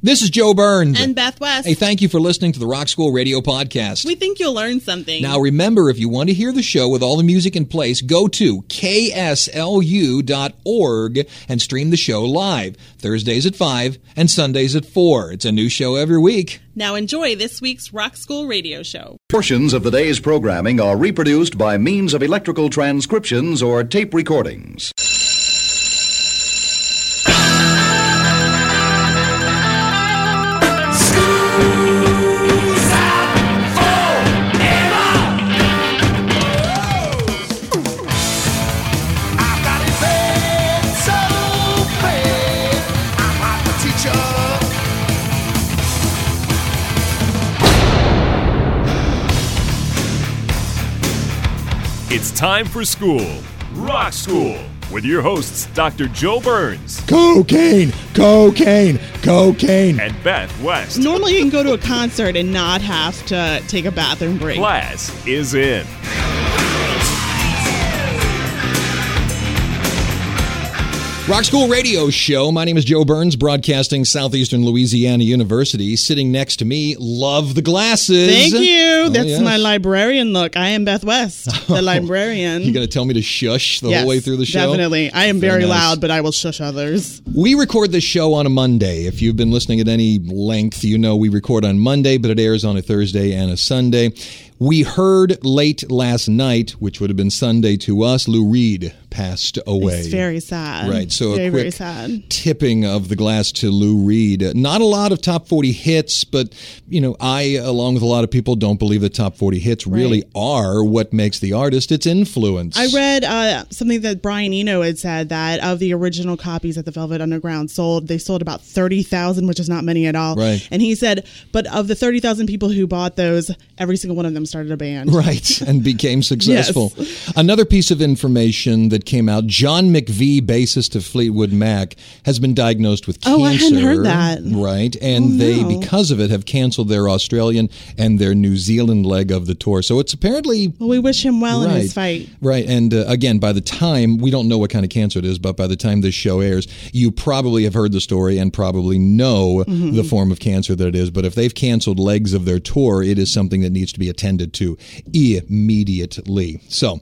This is Joe Burns. And Beth West. Hey, thank you for listening to the Rock School Radio Podcast. We think you'll learn something. Now, remember, if you want to hear the show with all the music in place, go to kslu.org and stream the show live. Thursdays at 5 and Sundays at 4. It's a new show every week. Now enjoy this week's Rock School Radio Show. Portions of the day's programming are reproduced by means of electrical transcriptions or tape recordings. It's time for school. Rock School with your hosts, Dr. Joe Burns Cocaine, cocaine, cocaine. and Beth West. Normally, you can go to a concert and not have to take a bathroom break. Class is in. Rock School Radio Show. My name is Joe Burns, broadcasting Southeastern Louisiana University. Sitting next to me, love the glasses. Thank you. Oh, That's yes. my librarian look. I am Beth West, the librarian. You're going to tell me to shush the Yes, whole way through the show? Definitely. I am very, nice. loud, but I will shush others. We record this show on a Monday. If you've been listening at any length, you know we record on Monday, but it airs on a Thursday and a Sunday. We heard late last night, which would have been Sunday to us, Lou Reed passed away. It's very sad. Right. So very, a very quick sad. tipping of the glass to Lou Reed. Not a lot of top 40 hits, but you know, I along with a lot of people don't believe the top 40 hits really are what makes the artist. It's influence. I read uh, something that Brian Eno had said that of the original copies that the Velvet Underground sold, they sold about 30,000, which is not many at all. Right. And he said, but of the 30,000 people who bought those, every single one of them started a band. Right, and became successful. Another piece of information that came out John McVie, bassist of Fleetwood Mac, has been diagnosed with cancer. Oh, I hadn't heard that. Right, and Oh, they, no. because of it, have canceled their Australian and their New Zealand leg of the tour. So it's apparently Well, we wish him well in his fight. Right. And uh, again, by the time, we don't know what kind of cancer it is, but by the time this show airs, you probably have heard the story and probably know Mm-hmm. the form of cancer that it is. But if they've canceled legs of their tour, it is something that needs to be attended to immediately. So,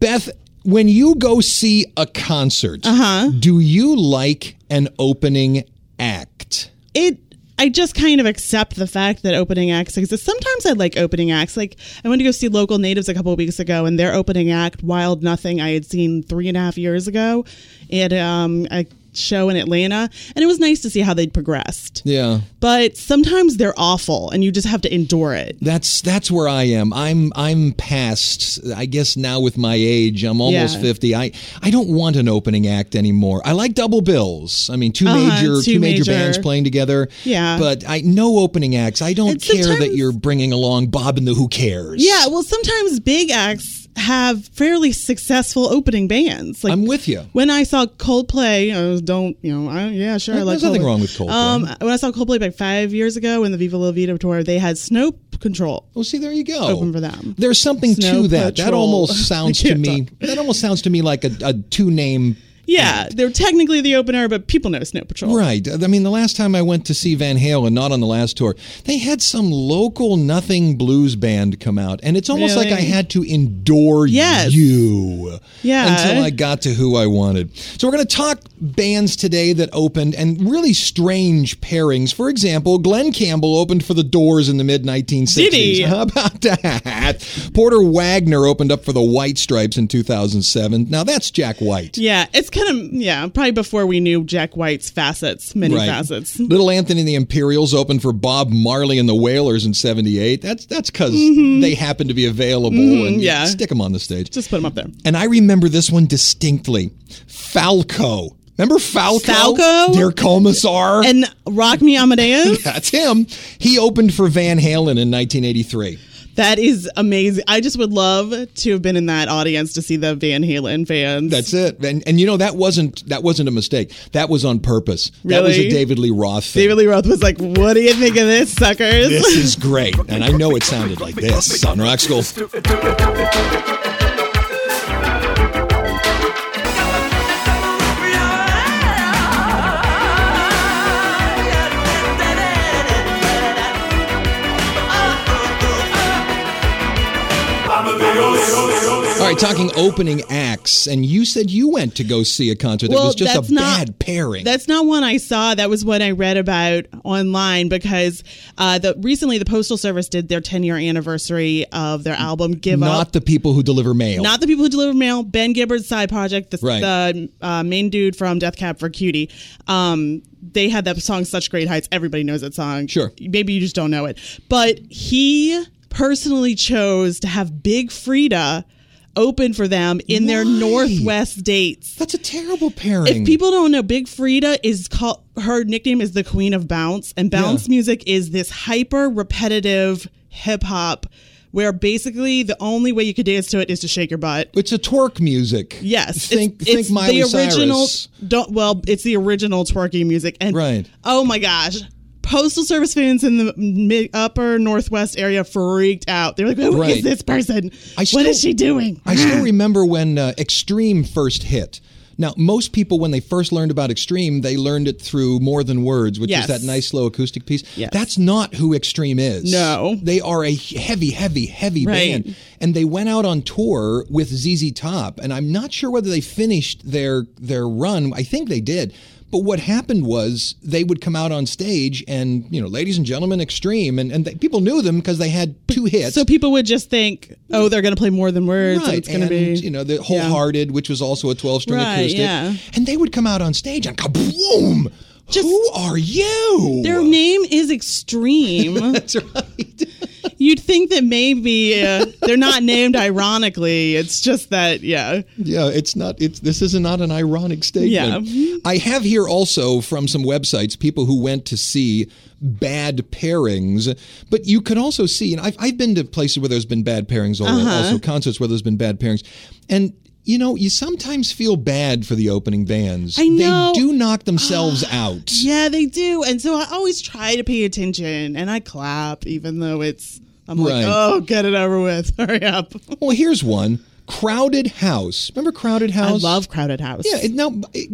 Beth, when you go see a concert, Uh-huh. do you like an opening act? It. I just kind of accept the fact that opening acts exist. Sometimes I like opening acts. Like I went to go see Local Natives a couple of weeks ago, and their opening act, Wild Nothing, I had seen three and a half years ago and um, a show in Atlanta, and it was nice to see how they'd progressed. Yeah. But sometimes they're awful, and you just have to endure it. That's that's where I am. I'm I'm past. I guess now with my age, I'm almost Yeah. fifty. I I don't want an opening act anymore. I like double bills. I mean, 2 Uh-huh, major two two major, major. bands playing together. Yeah. But I no opening acts. I don't And care that you're bringing along Bob and the Who Cares. Yeah, well, sometimes big acts have fairly successful opening bands. Like I'm with you. when I saw Coldplay, I was, don't you know? I, yeah, sure. I like There's nothing wrong with Coldplay. Um, when I saw Coldplay like five years ago in the Viva La Vida tour, they had Snow Patrol. Well, see, there you go. Open for them. There's something Snow to that. That almost sounds to me. talk. That almost sounds to me like a, a two name Yeah, they're technically the opener, but people know Snow Patrol. Right. I mean, the last time I went to see Van Halen, not on the last tour, they had some local nothing blues band come out, and it's almost like I had to endure Yes. you. Yeah. Until I got to who I wanted. So we're going to talk bands today that opened and really strange pairings. For example, Glen Campbell opened for the Doors in the mid 1960s. Did? How about that? Porter Wagoner opened up for the White Stripes in 2007. Now that's Jack White. Yeah, it's kind of yeah, probably before we knew Jack White's facets, many Right. facets. Little Anthony and the Imperials opened for Bob Marley and the Wailers in '78. That's that's because they happened to be available and Mm-hmm. yeah. stick them on the stage. Just put them up there. And I remember this one distinctly. Falco. Remember Falco? Falco? Der Kommissar. And Rock Me Amadeus. that's him. He opened for Van Halen in 1983. That is amazing. I just would love to have been in that audience to see the Van Halen fans. That's it. And and you know that wasn't that wasn't a mistake. That was on purpose. That was a Really? David Lee Roth thing. David Lee Roth was like, "What do you think of this, suckers?" this is great. And I know it sounded like this on Rock School. All right, talking opening acts, and you said you went to go see a concert that was just a not- bad pairing. That's not one I saw. That was what I read about online because uh, the recently the Postal Service did their 10 year anniversary of their album Give not Up. Not the people who deliver mail. Not the people who deliver mail. Ben Gibbard's side project, the, Right. the uh, main dude from Death Cab for Cutie. Um, they had that song "Such Great Heights." Everybody knows that song. Sure. Maybe you just don't know it, but he personally chose to have Big Freedia open for them in their Northwest dates. That's a terrible pairing. If people don't know, Big Freedia is called her nickname is the Queen of Bounce, and bounce Yeah. music is this hyper repetitive hip hop where basically the only way you could dance to it is to shake your butt. it's a twerk music. Yes, think it's, think it's Miley the original. Cyrus. Don't well, it's the original twerky music, and Right. Oh my gosh. Postal Service fans in the upper northwest area freaked out. They're like, "Who is Right. this person? I what still- is she doing?" I still remember when uh, Extreme first hit. Now, most people, when they first learned about Extreme, they learned it through More Than Words, which Yes. is that nice, slow acoustic piece. Yes. That's not who Extreme is. No. They are a heavy, heavy, heavy Right. band. And they went out on tour with ZZ Top. And I'm not sure whether they finished their, their run. I think they did. But what happened was they would come out on stage and, you know, ladies and gentlemen, Extreme. And, and they, people knew them because they had two hits. So people would just think, "Oh, they're going to play more than words. Right, it's going to be you know the Hole Hearted, which was also a twelve string Right, acoustic, yeah. and they would come out on stage and kaboom! Just- Who are you? Their name is Extreme. That's right. You'd think that maybe uh, they're not named ironically. It's just that, yeah. yeah, it's not. It's this is not an ironic statement. Yeah. I have here also from some websites people who went to see bad pairings, but you could also see, and I've I've been to places where there's been bad pairings, or Uh-huh. also concerts where there's been bad pairings, and. You know, you sometimes feel bad for the opening bands. I know. They do knock themselves out. Yeah, they do. And so I always try to pay attention and I clap, even though it's, I'm Right. like, oh, get it over with. Hurry up. Well, here's one. Crowded House. Remember Crowded House? I love Crowded House. Yeah, now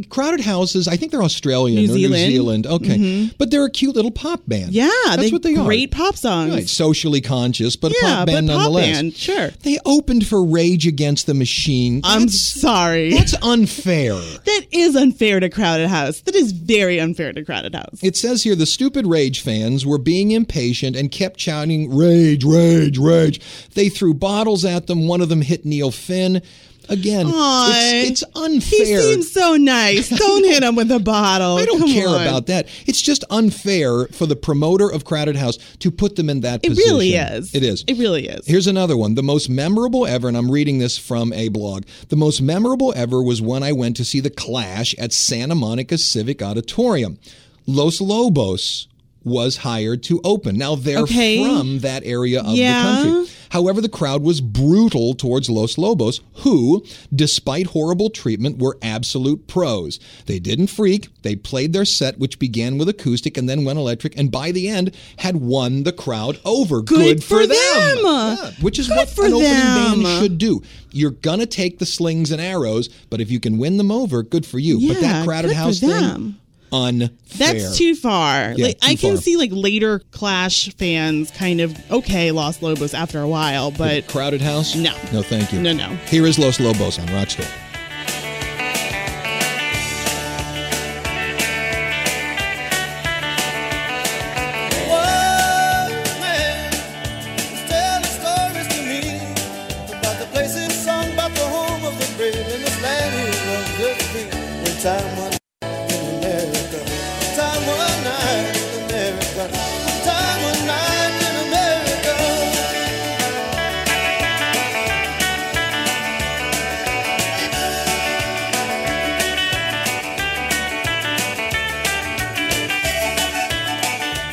Crowded Houses. I think they're Australian New or New Zealand. Mm-hmm. Okay, but they're a cute little pop band. Yeah, that's they what they are. great pop songs. Right, socially conscious, but a Yeah, pop band but pop nonetheless. band, sure. They opened for Rage Against the Machine. I'm sorry. that's unfair. that is unfair to Crowded House. That is very unfair to Crowded House. It says here the stupid Rage fans were being impatient and kept shouting, Rage, Rage, Rage. They threw bottles at them. One of them hit Neil Finn. Again, it's, it's unfair. He seems so nice. Don't hit him with a bottle. I don't Come care on. about that. It's just unfair for the promoter of Crowded House to put them in that It position. really is. It is. It really is. Here's another one. The most memorable ever, and I'm reading this from a blog. The most memorable ever was when I went to see The Clash at Santa Monica Civic Auditorium. Los Lobos was hired to open. Now they're Okay. from that area of Yeah. the country. However, the crowd was brutal towards Los Lobos, who, despite horrible treatment, were absolute pros. They didn't freak. They played their set, which began with acoustic and then went electric, and by the end had won the crowd over. Good for them. Yeah, which is Good what for an opening them. band should do. You're gonna take the slings and arrows, but if you can win them over, good for you. but that crowded good house thing, unfair. That's too far. Yeah, like too I can far. see like later Clash fans kind of okay Los Lobos after a while, but crowded house. No. no, thank you. No, no. Here is Los Lobos on Rock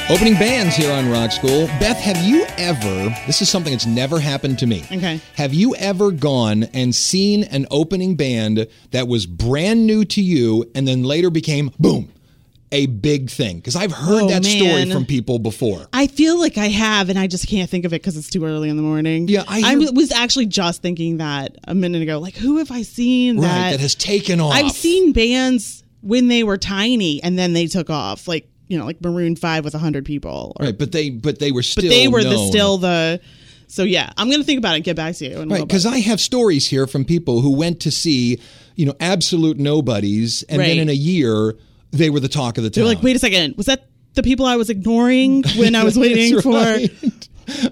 Opening bands here on Rock School. Beth, have you ever, this is something that's never happened to me. Okay. Have you ever gone and seen an opening band that was brand new to you and then later became, boom, a big thing? Because I've heard Oh, that story from people before. I feel like I have, and I just can't think of it because it's too early in the morning. Yeah, I hear- was actually just thinking that a minute ago. Like, who have I seen Right, that? that has taken off. I've seen bands when they were tiny and then they took off, like you know, like Maroon Five with hundred people. Or, Right, but they but they were still but they were the still the So yeah, I'm gonna think about it and get back to you. Right, because. I have stories here from people who went to see, you know, absolute nobodies, and then in a year they were the talk of the town. they're like, wait a second, was that the people I was ignoring when I was waiting for? right.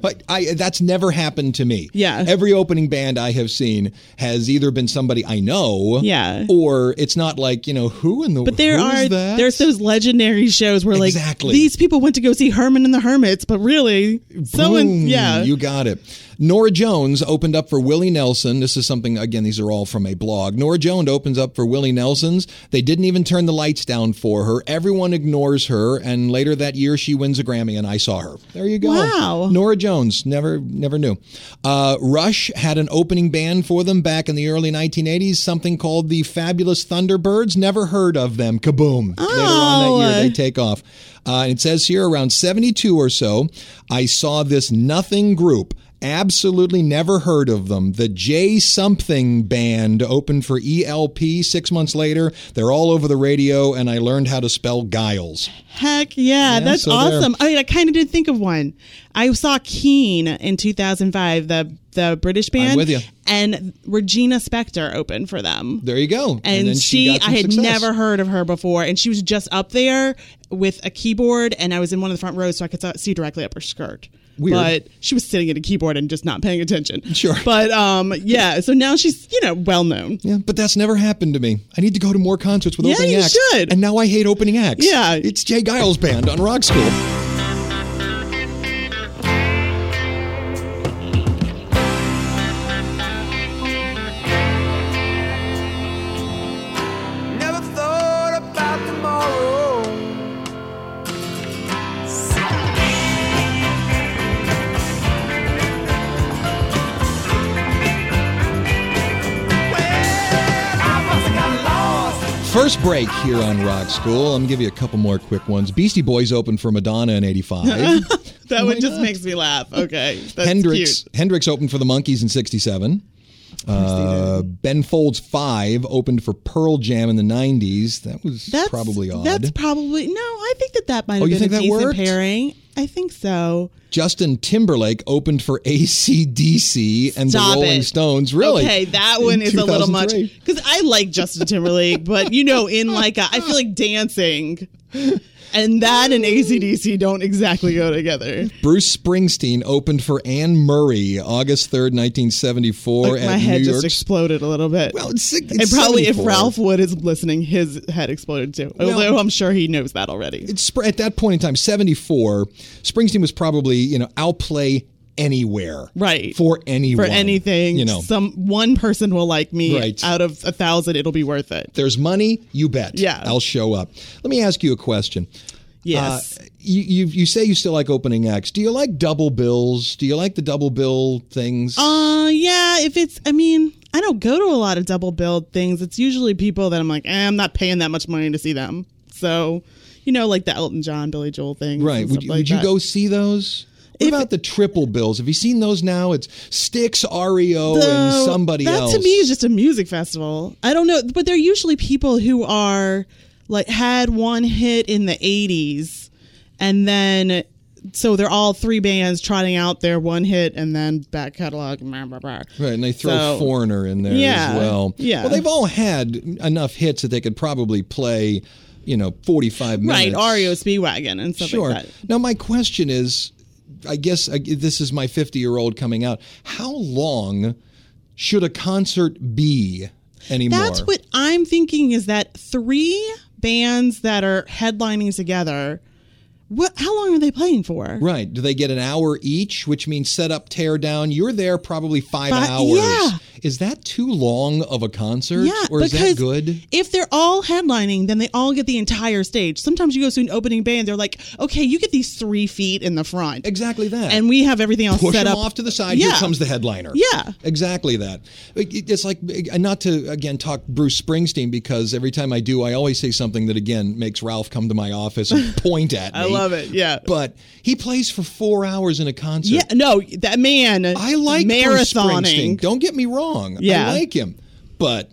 But I, that's never happened to me. Yeah. Every opening band I have seen has either been somebody I know, Yeah. or it's not like you know who in the. World But there are that? there's those legendary shows where like these people went to go see Herman and the Hermits, but really someone Boom, yeah You got it. Norah Jones opened up for Willie Nelson. This is something, again, these are all from a blog. Norah Jones opens up for Willie Nelson's. They didn't even turn the lights down for her. Everyone ignores her. And later that year, she wins a Grammy, and I saw her. There you go. Wow. Norah Jones. Never, never knew. Uh, Rush had an opening band for them back in the early 1980s, something called the Fabulous Thunderbirds. Never heard of them. Kaboom. Later on that year, they take off. Uh, it says here around 72 or so, I saw this nothing group. Absolutely never heard of them. The J Something Band opened for ELP six months later. They're all over the radio, and I learned how to spell Geils. heck yeah, that's so awesome. Oh, I mean, I kind of did think of one. I saw Keane in 2005, the the British band, I'm with you. and Regina Spektor opened for them. There you go. and, then she, some I had success. never heard of her before, and she was just up there with a keyboard, and I was in one of the front rows, so I could see directly up her skirt. Weird. But she was sitting at a keyboard and just not paying attention. Sure. But um, yeah. So now she's you know well known. Yeah, but that's never happened to me. I need to go to more concerts with Yeah, opening you acts. should. And now I hate opening acts. Yeah. It's J. Geils Band on Rock School. Break here on Rock School. I'm going to give you a couple more quick ones. Beastie Boys opened for Madonna in 85. That Why one just not? makes me laugh. Okay, that's Hendrix cute. Hendrix opened for the Monkees in 67. Uh, ben Folds 5 opened for Pearl Jam in the 90s. That was That's probably odd. That's probably no. I think that that might have Oh, you been a decent worked? pairing. I think so. Justin Timberlake opened for ACDC and Stop the Rolling it. Stones. Really? Okay, that one is a little much because I like Justin Timberlake, but you know, in like a, I feel like dancing, and that and ACDC don't exactly go together. Bruce Springsteen opened for Anne Murray August 3rd, 1974 Like, my head New just York's. exploded a little bit. well, it's, it's and probably if Ralph Wood is listening, his head exploded too. Although I'm sure he knows that already. it's at that point in time, 74, Springsteen was probably, you know, I'll play anywhere. Right. For anyone. For anything, You know, some one person will like me. Right. Out of a thousand, it'll be worth it. there's money, you bet. Yeah. I'll show up. Let me ask you a question. Yes. Uh, you, you you say you still like opening acts. Do you like double bills? Do you like the double bill things? Uh, yeah. If it's, I mean, I don't go to a lot of double billed things. It's usually people that I'm like, eh, I'm not paying that much money to see them. So, you know, like the Elton John, Billy Joel thing. right. Would, you, would you go see those? What If- about the triple bills? Have you seen those now? It's Styx, REO, and So, somebody that else. to me is just a music festival. I don't know, but they're usually people who are like had one hit in the 80s and then so they're all three bands trotting out their one hit and then back catalog. Blah, blah, blah. Right, and they throw So- Foreigner in there Yeah, as well. yeah. Well, they've all had enough hits that they could probably play, you know, 45 minutes. Right. REO Speedwagon and stuff Sure. like that. Now, my question is I guess I, this is my 50 year old coming out. How long should a concert be anymore? That's what I'm thinking is that three bands that are headlining together. What? How long are they playing for? Right. Do they get an hour each, which means set up, tear down? You're there probably five Fi- hours. yeah. Is that too long of a concert? Yeah, or is that good? if they're all headlining, then they all get the entire stage. Sometimes you go to an opening band, they're like, "Okay, you get these three feet in the front, Exactly that. and we have everything else push set them up off to the side. Yeah. Here comes the headliner. Yeah. exactly that. It's like uh, not to again talk Bruce Springsteen because every time I do, I always say something that again makes Ralph come to my office and point at me. I love it. Yeah, But he plays for four hours in a concert. yeah. No, that man. I like marathoning. Don't get me wrong. Yeah. I like him, but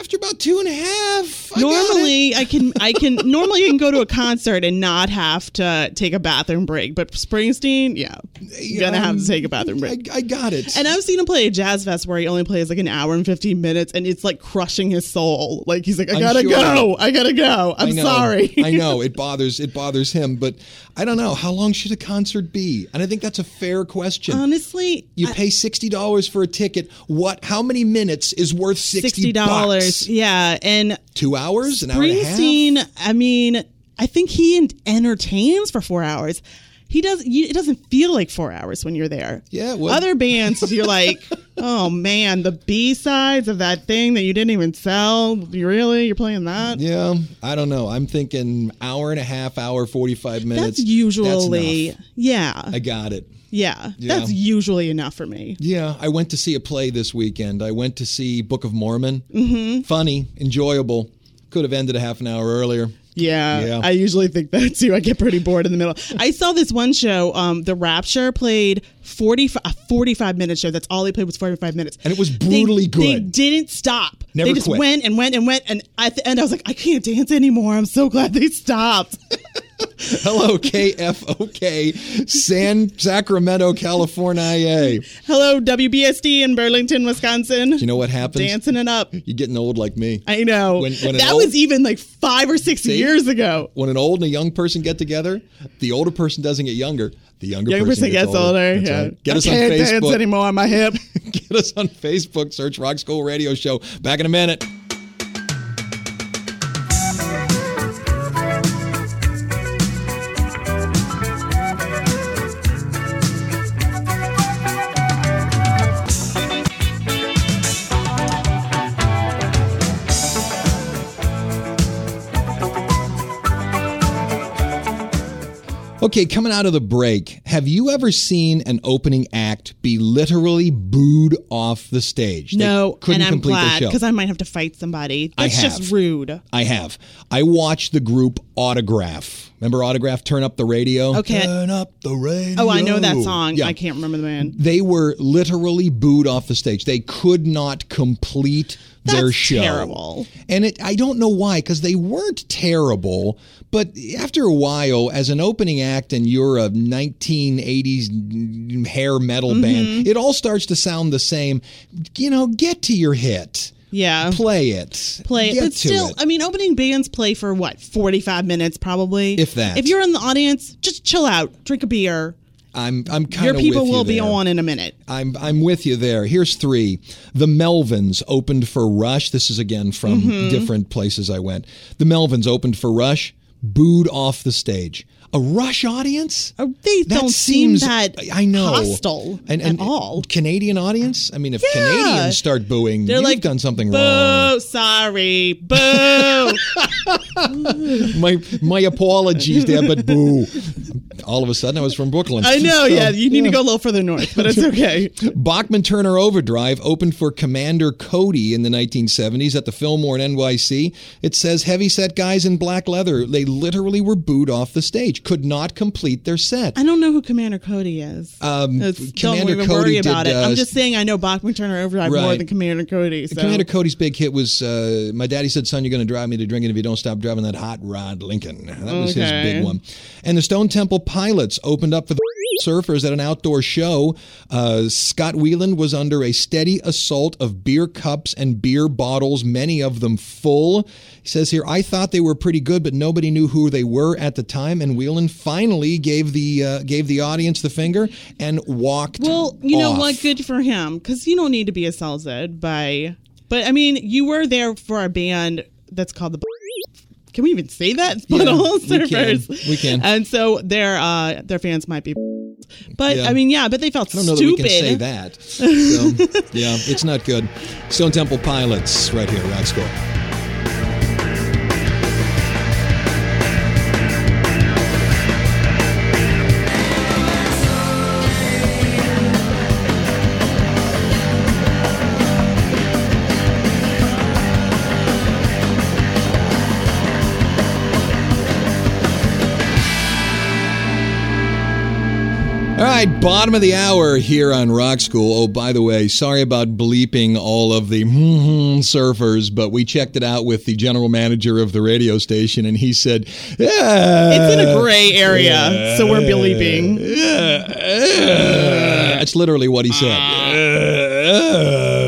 After about two and a half. I. Normally, I can I can normally I can go to a concert and not have to take a bathroom break. But Springsteen, yeah, you're gonna have to take a bathroom um, break. I, I got it. And I've seen him play a jazz fest where he only plays like an hour and 15 minutes, and it's like crushing his soul. Like he's like, I I'm gotta sure. go, I gotta go. I'm I know, sorry. I know it bothers it bothers him, but I don't know how long should a concert be, and I think that's a fair question. Honestly, you I- pay sixty dollars for a ticket. What? How many minutes is worth sixty sixty dollars. Bucks? Yeah, and Two hours? An hour and a half? Springsteen. I mean, I think he entertains for four hours. He does. You, it doesn't feel like four hours when you're there. Yeah, well- Other bands, you're like, oh man, the B sides of that thing that you didn't even sell. You really? You're playing that? Yeah, I don't know. I'm thinking hour and a half, hour forty five minutes. That's usually, That's yeah, I got it. Yeah, Yeah. That's usually enough for me. Yeah, I went to see a play this weekend. I went to see Book of Mormon. Mm-hmm. Funny, enjoyable. Could have ended a half an hour earlier. Yeah, Yeah. I usually think that too. I get pretty bored in the middle. I saw this one show, um, The Rapture, played 40, a 45 minute show. That's all they played was 45 minutes. And it was brutally They good. They didn't stop. Never they just quit. went and went and went. And at the end, I was like, I can't dance anymore. I'm so glad they stopped. Hello, KFOK, San Sacramento, California. Hello, WBSD in Burlington, Wisconsin. You know what happens? Dancing it up. You're getting old like me. I know. When- when that old- was even like five or six See? years ago. When an old and a young person get together, the older person doesn't get younger. The younger, Younger person gets older. That's yeah. right. Get I us on can't dance Facebook. anymore on my hip. Get us on Facebook. Search Rock School Radio Show. Back in a minute. Okay, coming out of the break, have you ever seen an opening act be literally booed off the stage? They No, couldn't and I'm complete glad the show. because I might have to fight somebody. I That's just rude. I have. I watched the group Autograph. Remember Autograph? Turn up the radio. Okay. Turn up the radio. Oh, I know that song. Yeah. I can't remember the band. They were literally booed off the stage. They could not complete their show. terrible. And it, I don't know why, because they weren't terrible. But after a while, as an opening act, and you're a 1980s hair metal Mm-hmm. band, it all starts to sound the same. You know, get to your hit. Yeah. Play it. Play it. Get But still, it. I mean, opening bands play for what, 45 minutes probably? If that. If you're in the audience, just chill out, drink a beer. I'm I'm kind of Your people will be on in a minute. I'm I'm with you there. Here's three. The Melvins opened for Rush. This is again from Mm-hmm. different places I went. The Melvins opened for Rush, booed off the stage. A Rush audience? Oh, They That don't seem that I know hostile and, and at all. Canadian audience? I mean, if Yeah. Canadians start booing, They're you've like, done something wrong. boo, wrong. sorry, boo. My my apologies, there, but boo. All of a sudden, I was from Brooklyn. I know, So, yeah. You need to go a little further north, but it's okay. Bachman Turner Overdrive opened for Commander Cody in the 1970s at the Fillmore in NYC. It says heavyset guys in black leather. They literally were booed off the stage, could not complete their set. I don't know who Commander Cody is. Um, Commander don't even Cody worry about did, it. I'm uh, just saying I know Bachman Turner Overdrive more than Commander Cody. So. Commander Cody's big hit was uh, My Daddy Said, Son, you're going to drive me to drinking if you don't stop driving that hot rod Lincoln. That was his big one. And the Stone Temple Pilots opened up for the surfers at an outdoor show. Uh, Scott Weiland was under a steady assault of beer cups and beer bottles, many of them full. He says here, I thought they were pretty good, but nobody knew who they were at the time. And Weiland finally gave the uh, gave the audience the finger and walked. Well, you know off. what? Good for him because you don't need to be assaulted by. But I mean, you were there for a band that's called the. Can we even say that? Yeah, Butthole we can. Surfers. We can. And so their uh their fans might be. But Yeah. I mean, yeah, but they felt I don't know stupid. that we can say that. So, yeah, it's not good. Stone Temple Pilots, right here, Rock School. Bottom of the hour here on Rock School. Oh, by the way, sorry about bleeping all of the mm-hmm surfers, but we checked it out with the general manager of the radio station, and he said, yeah, It's in a gray area, so we're bleeping. That's literally what he said. Ah. Hope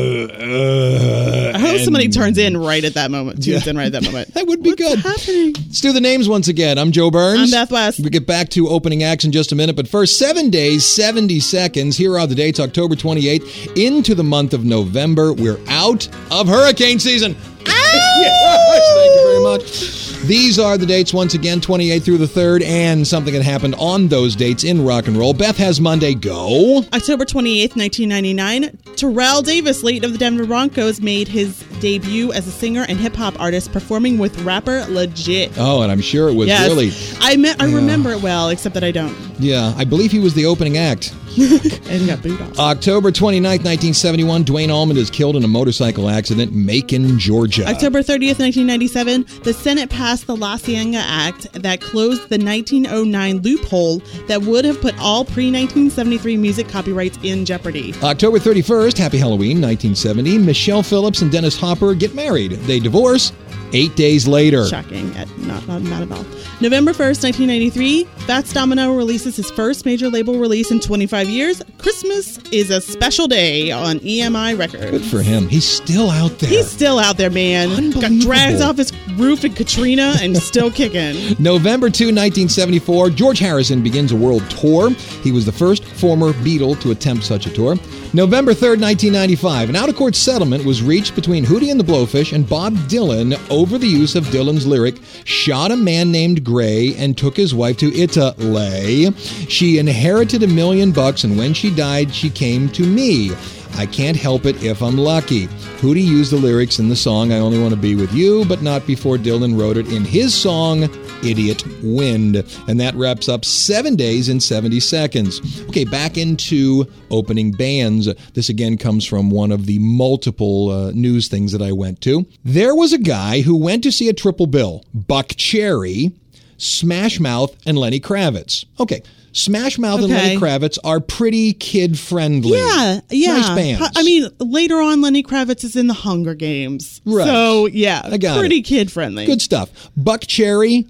somebody turns in right at that moment. Tunes in right at that moment. That would be What's good. happening? Let's do the names once again. I'm Joe Burns. I'm Beth West. We get back to opening acts in just a minute, but first, seven days, 70 seconds. Here are the dates October 28th into the month of November. We're out of hurricane season. yes, thank you very much. These are the dates once again, 28th through the 3rd, and something that happened on those dates in rock and roll. Beth has Monday. Go. October 28th, 1999, Terrell Davis, late of the Denver Broncos, made his debut as a singer and hip hop artist performing with rapper Legit. Oh, and I'm sure it was yes. really. I me- I remember it well, except that I don't. Yeah, I believe he was the opening act. And got booed off. October 29th, 1971, Duane Allman is killed in a motorcycle accident, Macon, Georgia. October 30th, 1997, the Senate passed the La Cienega Act that closed the 1909 loophole that would have put all pre 1973 music copyrights in jeopardy. October 31st, Happy Halloween, 1970, Michelle Phillips and Dennis Hopper get married. They divorce eight days later. Shocking. Uh, not, not, not at all. November 1st, 1993, Fats Domino releases his first major label release in 25 years. Christmas is a special day on EMI Records. Good for him. He's still out there. He's still out there, man. Got dragged off his roof in Katrina and still kicking. November 2, 1974, George Harrison begins a world tour. He was the first former Beatle to attempt such a tour. November 3rd, 1995, an out of court settlement was reached between Hootie and the Blowfish and Bob Dylan over the use of Dylan's lyric, Shot a man named Gray and took his wife to Italy. She inherited a million bucks, and when she died, she came to me. I can't help it if I'm lucky. Hootie used the lyrics in the song I Only Want to Be With You, but not before Dylan wrote it in his song Idiot Wind. And that wraps up seven days and 70 seconds. Okay, back into opening bands. This again comes from one of the multiple uh, news things that I went to. There was a guy who went to see a triple bill Buckcherry, Smash Mouth, and Lenny Kravitz. Okay. Smash Mouth and Lenny Kravitz are pretty kid friendly. Yeah, yeah. Nice bands. I mean, later on, Lenny Kravitz is in the Hunger Games. Right. So, yeah, pretty kid friendly. Good stuff. Buckcherry,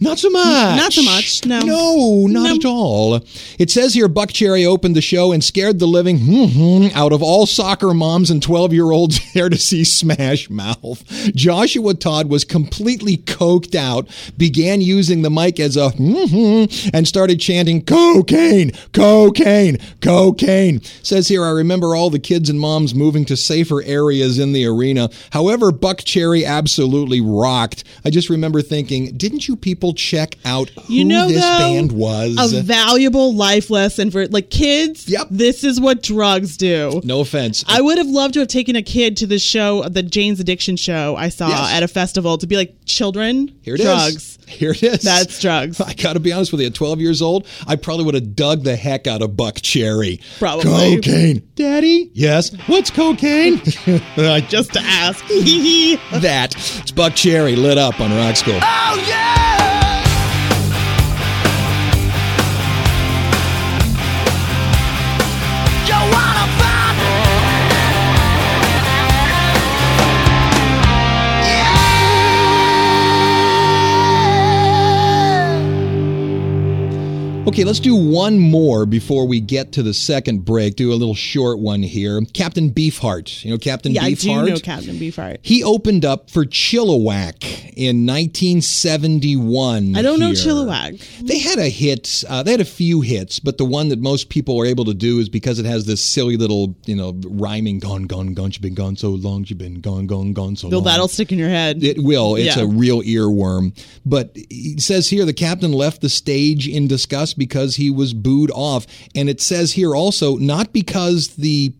not so much. Not so much, no. No, not No. at all. It says here Buckcherry opened the show and scared the living mhm, out of all soccer moms and 12 year olds there to see Smash Mouth. Joshua Todd was completely coked out, began using the mic as a mhm, and started chanting cocaine, cocaine, cocaine. Says here, I remember all the kids and moms moving to safer areas in the arena. However, Buckcherry absolutely rocked. I just remember thinking, didn't you people check out who You know, this though, band was? a valuable life lesson for like kids. Yep. This is what drugs do. no offense. I would have loved to have taken a kid to the show, the Jane's Addiction show I saw Yes. at a festival to be like, children, here it is. drugs. Here it is. That's drugs. I got to be honest with you. At 12 years old, I probably would have dug the heck out of Buckcherry. Probably. Cocaine. Daddy? Yes. What's cocaine? Just Just to ask. that. It's Buckcherry lit up on Rock School. Oh yeah! Okay, let's do one more before we get to the second break. Do a little short one here. Captain Beefheart. You know Captain yeah, I Beefheart? do know Captain Beefheart. He opened up for Chilliwack in 1971. I don't know here. Chilliwack. They had a hit. Uh, they had a few hits, but the one that most people are able to do is because it has this silly little, you know, rhyming "gone, gone, gone." You've been gone so long. You've been gone, gone, gone so Bill, long. that'll stick in your head. It will. It's Yeah. a real earworm. But it says here the captain left the stage in disgust because he was booed off, and it says here also not because the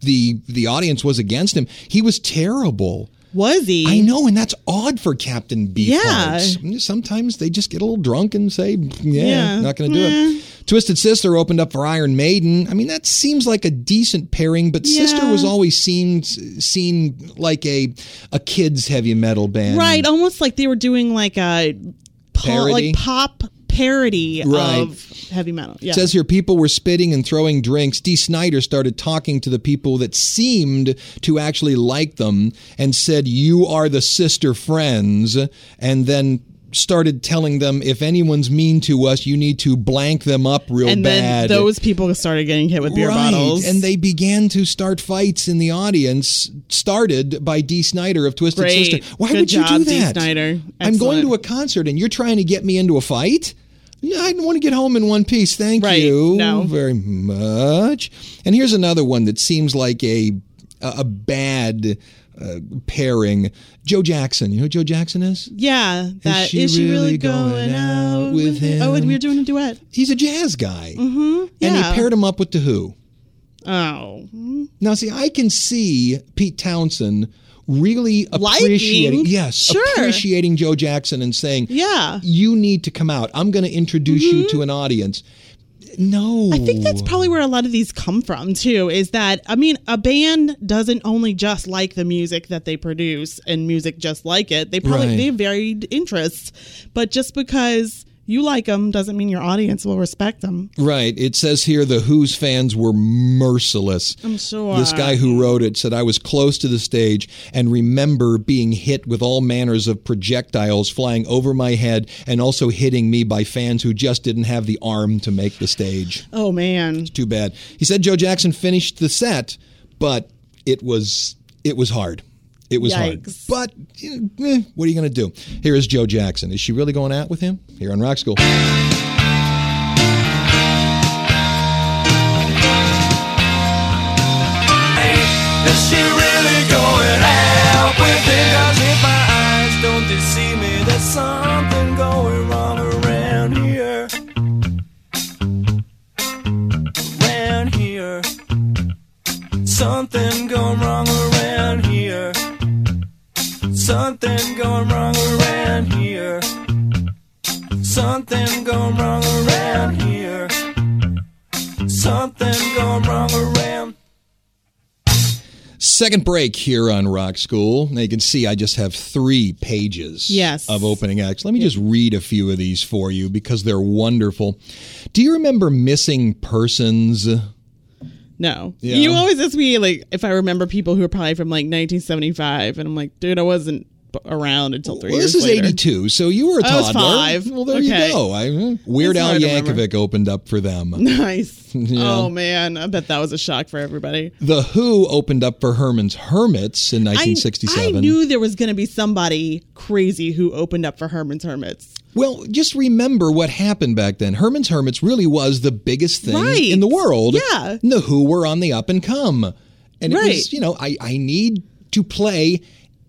the the audience was against him. He was terrible. Was he? I know, and that's odd for Captain Beefheart. Yeah. Sometimes they just get a little drunk and say, "Yeah, Yeah. not going to do Yeah. it." Twisted Sister opened up for Iron Maiden. I mean, that seems like a decent pairing, but Sister was always seen seen like a a kids heavy metal band, Right, almost like they were doing like a Parody? like pop parody Right. of heavy metal. Yeah. It says here people were spitting and throwing drinks. Dee Snider started talking to the people that seemed to actually like them and said, You are the sister friends. And then started telling them, If anyone's mean to us, you need to blank them up real and bad. then those people started getting hit with beer right. bottles. And they began to start fights in the audience, started by Dee Snider of Twisted Great. Sister. Why Good would you job, do Dee that? Snider. I'm going to a concert and you're trying to get me into a fight? Yeah, I want to get home in one piece. Thank Right. you No. very much. And here's another one that seems like a a bad uh, pairing. Joe Jackson. You know who Joe Jackson is? yeah, That, is, she is she really really going going, out with Oh, and we were doing a duet. He's a jazz guy. Mm-hmm. And he paired him up with The Who. Oh, Now, see, I can see Pete Townshend really Liking? appreciating, yes, Sure. appreciating Joe Jackson and saying, Yeah. you need to come out. I'm going to introduce you mm-hmm. to an audience." No, I think that's probably where a lot of these come from too. Is that I mean, a band doesn't only just like the music that they produce and music just like it. They probably Right. they have varied interests, but just because you like them doesn't mean your audience will respect them. right. It says here the Who's fans were merciless. I'm sure. This guy who wrote it said, I was close to the stage and remember being hit with all manners of projectiles flying over my head and also hitting me by fans who just didn't have the arm to make the stage. Oh man. Too bad. He said Joe Jackson finished the set, but it was it was hard. It was hard. Yikes. But eh, what are you going to do? Here is Joe Jackson. Is she really going out with him? Here on Rock School. Is she really going out with it? Something going wrong around here. Something going wrong around here. Something going wrong around Second break here on Rock School. Now you can see I just have three pages Yes. of opening acts. Let me just read a few of these for you because they're wonderful. Do you remember Missing Persons? No. Yeah. You always ask me like if I remember people who are probably from like 1975, and I'm like, dude, I wasn't b- around until three Well, years this is later. 82, so you were a oh, I was five. Well, there Okay. you go. I, uh, Weird Al remember. Yankovic opened up for them. Nice. Yeah. Oh man, I bet that was a shock for everybody. The Who opened up for Herman's Hermits in 1967. I knew there was going to be somebody crazy who opened up for Herman's Hermits. Well, just remember what happened back then. Herman's Hermits really was the biggest thing Right. in the world. Yeah. And the Who were on the up and come. And it was, you know, I, I need to play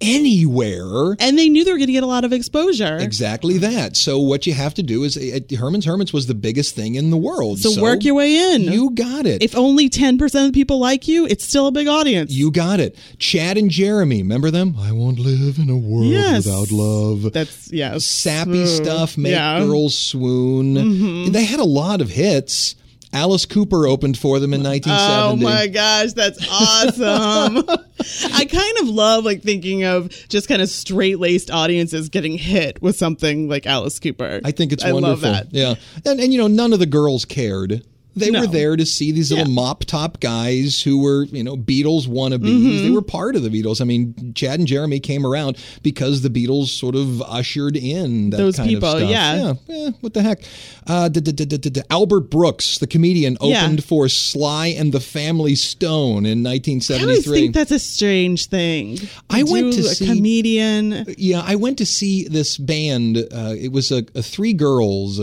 anywhere. And they knew they were going to get a lot of exposure. Exactly that. So what you have to do is uh, Herman's Hermits was the biggest thing in the world. So, work your way in. You got it. if only 10% of the people like you, it's still a big audience. you got it. Chad and Jeremy, remember them? I won't live in a world Yes. without love. That's, yeah. sappy Mm, stuff, make yeah. Mm-hmm. girls swoon. They had a lot of hits. Alice Cooper opened for them in 1970. Oh 1970. my gosh, that's awesome. I kind of love like thinking of just kind of straight laced audiences getting hit with something like Alice Cooper. I think it's I wonderful. love that. Yeah. And, and, you know, none of the girls cared. They No. were there to see these little Yeah. mop top guys who were, you know, Beatles wannabes. Mm-hmm. They were part of the Beatles. I mean, Chad and Jeremy came around because the Beatles sort of ushered in that Those kind people, of stuff. yeah. yeah. What the heck? Uh, d- d- d- d- d- d- Albert Brooks, the comedian, Yeah. opened for Sly and the Family Stone in I always 1973. think that's a strange thing. I went do to a see- comedian. Yeah, I went to see this band. Uh, it was a, a three girls.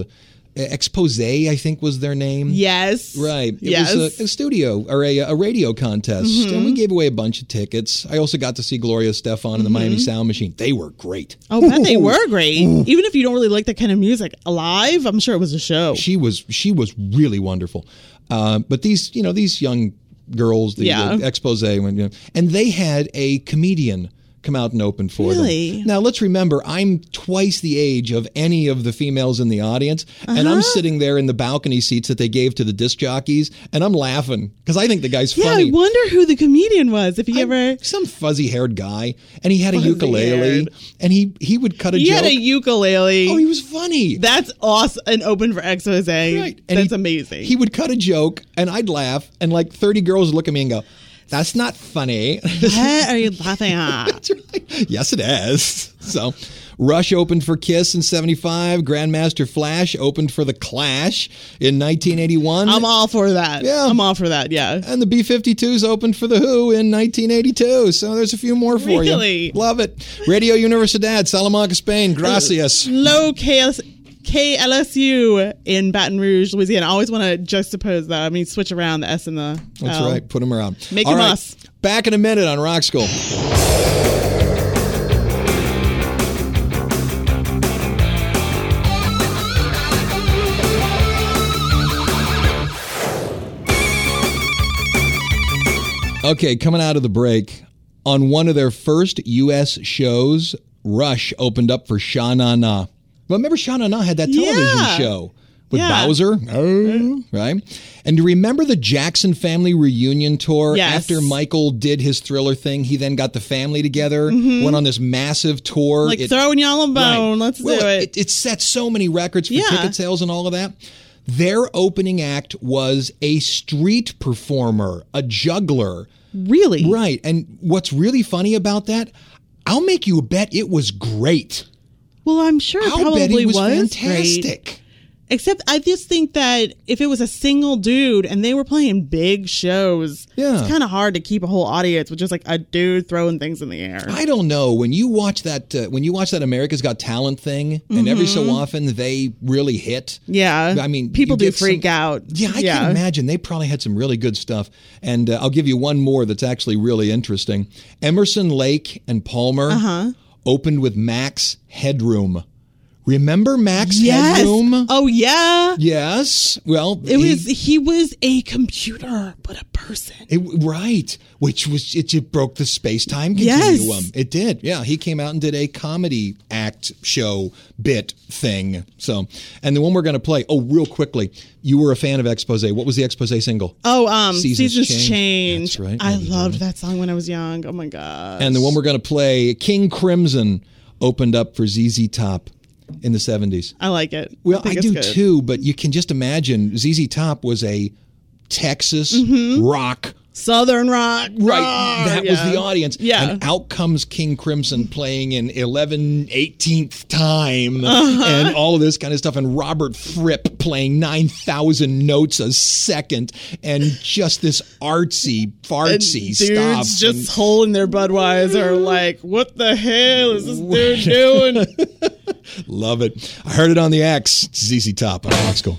Expose, I think, was their name. Yes. Right. It yes. was a, a studio or a, a radio contest, Mm-hmm. and we gave away a bunch of tickets. I also got to see Gloria Estefan and the Miami Sound Machine. They were great. oh, they were great. Even if you don't really like that kind of music, live, I'm sure it was a show. She was she was really wonderful. Uh, but these you know these young girls, the Yeah. uh, expose, when, you know, and they had a comedian come out and open for Really? them. Now let's remember, I'm twice the age of any of the females in the audience, and I'm uh-huh. sitting there in the balcony seats that they gave to the disc jockeys, and I'm laughing because I think the guy's Yeah, funny. I wonder who the comedian was. If he I- ever some fuzzy haired guy, and he had a Fuzzy-haired. ukulele, and he he would cut a he joke. had a ukulele. oh, he was funny. That's awesome. And open for expose. Right. And That's he- amazing. He would cut a joke, and I'd laugh, and like 30 girls would look at me and go, That's not funny. what are you laughing at? Right. Yes, it is. So, Rush opened for Kiss in 75. Grandmaster Flash opened for The Clash in 1981. I'm all for that. Yeah. I'm all for that. Yeah. and the B 52s opened for The Who in 1982. So, there's a few more for Really? you. Love it. Radio Universidad, Salamanca, Spain. Gracias. Low KS, KLSU in Baton Rouge, Louisiana. I always want to juxtapose that. I mean, switch around the S and the That's L. right. Put them around. Make them right. us. Back in a minute on Rock School. Okay, coming out of the break, on one of their first U.S. shows, Rush opened up for Sha Na Na. Remember Sha Na Na had that television Yeah. show with Yeah. Bowser? Oh, right? And do you remember the Jackson family reunion tour? Yes. After Michael did his thriller thing, he then got the family together, went on this massive tour. Mm-hmm. Like It- throwing y'all a bone. Right. Let's Well, do it. It set so many records for Yeah. ticket sales and all of that. Their opening act was a street performer, a juggler. Really? Right. And what's really funny about that, I'll make you a bet it was great. Well, I'm sure it I'll probably was, great. fantastic. Except I just think that if it was a single dude and they were playing big shows, Yeah. it's kind of hard to keep a whole audience with just like a dude throwing things in the air. I don't know when you watch that uh, when you watch that America's Got Talent thing, and every so often they really hit. Mm-hmm. yeah. I mean, people do get some- freak out. Yeah, I can imagine they probably had some really good stuff. And uh, I'll give you one more that's actually really interesting. Emerson Lake and Palmer Uh-huh. Opened with Max Headroom. Remember Max Yes. Headroom? Oh yeah. Yes. Well, It he- was he was a computer, but a person. It, right, which was it, it broke the space time continuum. Yes. It did. Yeah, he came out and did a comedy act show bit thing. So, and the one we're going to play. Oh, real quickly, you were a fan of Expose. What was the Expose single? Oh, um, Seasons Seasons, Change. Change. Right. I loved that song when I was young. Oh my god. And the one we're going to play, King Crimson, opened up for ZZ Top in the seventies. I like it. Well, I, it's do good. too, but you can just imagine ZZ Top was a Texas rock Southern rock. Right. rock, that was the audience. Yeah. And out comes King Crimson playing in 11 18th time Uh-huh. and all of this kind of stuff. And Robert Fripp playing 9,000 notes a second and just this artsy, And fartsy dudes stuff. just holding their Budweiser, like, what the hell is this dude doing? Love it. I heard it on the X. It's ZZ Top Rock School.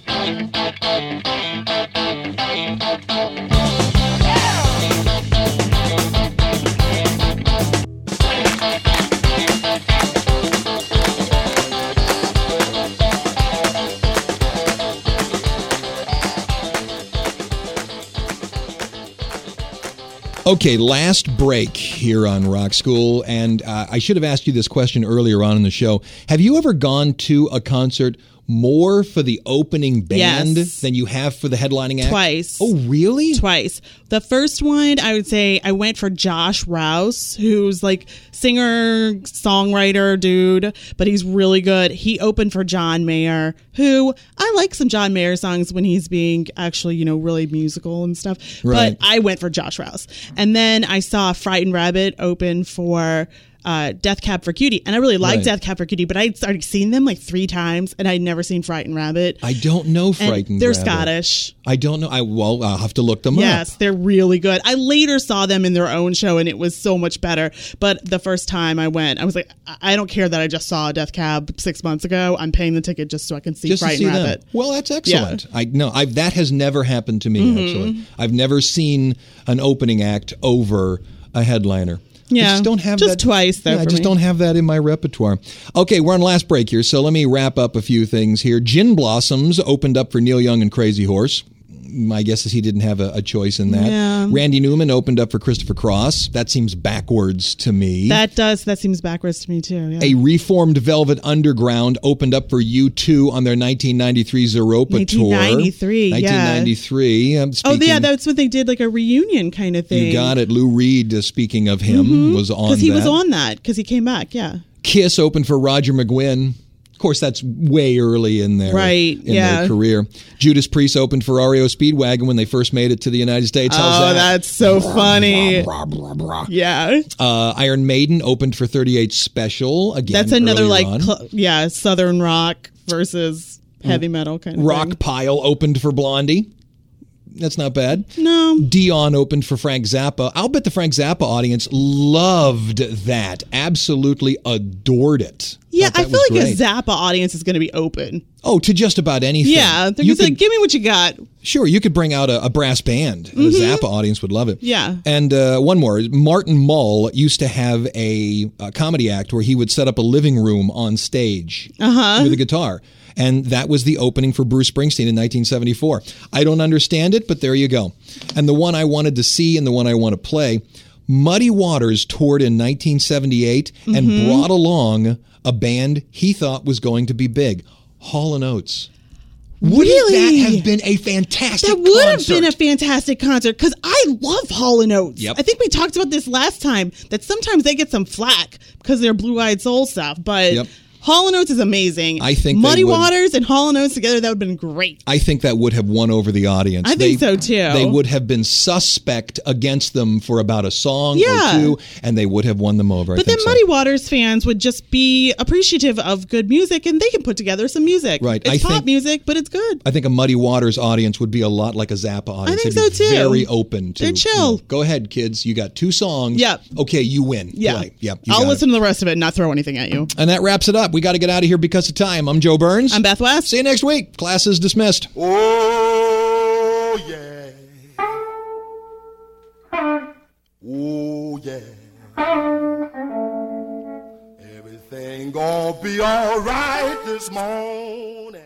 Okay, last break here on Rock School, and uh, I should have asked you this question earlier on in the show. Have you ever gone to a concert more for the opening band Yes. than you have for the headlining act? Twice. Oh, really? Twice. The first one, I would say I went for Josh Rouse, who's like singer, songwriter dude, but he's really good. He opened for John Mayer, who I like some John Mayer songs when he's being actually, you know, really musical and stuff. Right. But I went for Josh Rouse. And then I saw Frightened Rabbit open for uh, Death Cab for Cutie. And I really liked Right. Death Cab for Cutie, but I'd already seen them like three times and I'd never seen Frightened Rabbit. I don't know And Frightened they're Rabbit. Scottish. I don't know. I well, I'll have to look them Yes, up. Yes, they're really good. I later saw them in their own show and it was so much better. But the first time I went, I was like, I don't care that I just saw Death Cab six months ago. I'm paying the ticket just so I can see Just to Frightened see Rabbit. them. Well, that's excellent. Yeah. I know. I that has never happened to me Mm-hmm. actually. I've never seen an opening act over a headliner. I just don't have just that twice, though, Yeah, I just me. don't have that in my repertoire. Okay, we're on last break here, so let me wrap up a few things here. Gin Blossoms opened up for Neil Young and Crazy Horse. My guess is he didn't have a, a choice in that. Yeah. Randy Newman opened up for Christopher Cross. That seems backwards to me. That does. That seems backwards to me too. Yeah. a reformed Velvet Underground opened up for U2 on their 1993 Zooropa 1993, tour. yeah. 1993. Um, oh yeah, that's what they did, like a reunion kind of thing. you got it. Lou Reed, uh, speaking of him, was on because he was on that because he came back. Yeah. Kiss opened for Roger McGuinn. Of course, that's way early in their Right, in yeah. their career. Judas Priest opened for REO Speedwagon when they first made it to the United States. How's oh, that? that's so funny. Brah, brah, brah. Yeah. Uh, Iron Maiden opened for 38 Special again. That's another like cl- yeah, southern rock versus heavy metal kind of Rock thing. Pile opened for Blondie. That's not bad. No. Dion opened for Frank Zappa. I'll bet the Frank Zappa audience loved that. Absolutely adored it. Yeah, I feel like great. a Zappa audience is going to be open. Oh, to just about anything. Yeah, they're you just like, give me what you got. sure, you could bring out a, a brass band. and The Zappa audience would love it. Mm-hmm. Yeah. And uh, one more. Martin Mull used to have a, a comedy act where he would set up a living room on stage Uh-huh. with a guitar. And that was the opening for Bruce Springsteen in 1974. I don't understand it, but there you go. And the one I wanted to see and the one I want to play Muddy Waters toured in 1978 and Mm-hmm. brought along a band he thought was going to be big Hall and Oates. Wouldn't Really? that have been a fantastic That would have been a fantastic concert because I love Hall and Oates. Yep. I think we talked about this last time that sometimes they get some flack because they're blue eyed soul stuff, but Yep. Hall and Oates is amazing. I think Muddy would- Waters and Hall and Oates together that would have been great. I think that would have won over the audience. I think so, too. They would have been suspect against them for about a song Yeah. or two, and they would have won them over. I But then so. Muddy Waters fans would just be appreciative of good music and they can put together some music. Right. It's I pop think- music, but it's good. I think a Muddy Waters audience would be a lot like a Zappa audience. I think They'd be so, too. Very open to. They're chill. you know, Go ahead, kids. You got two songs. Yep. Okay, you win. Yeah. Play. Yep. you I'll got it. listen to the rest of it and not throw anything at you. And that wraps it up. We got to get out of here because of time. I'm Joe Burns. I'm Beth West. See you next week. Class is dismissed. Oh, yeah. Oh, yeah. Everything gonna be all right this morning.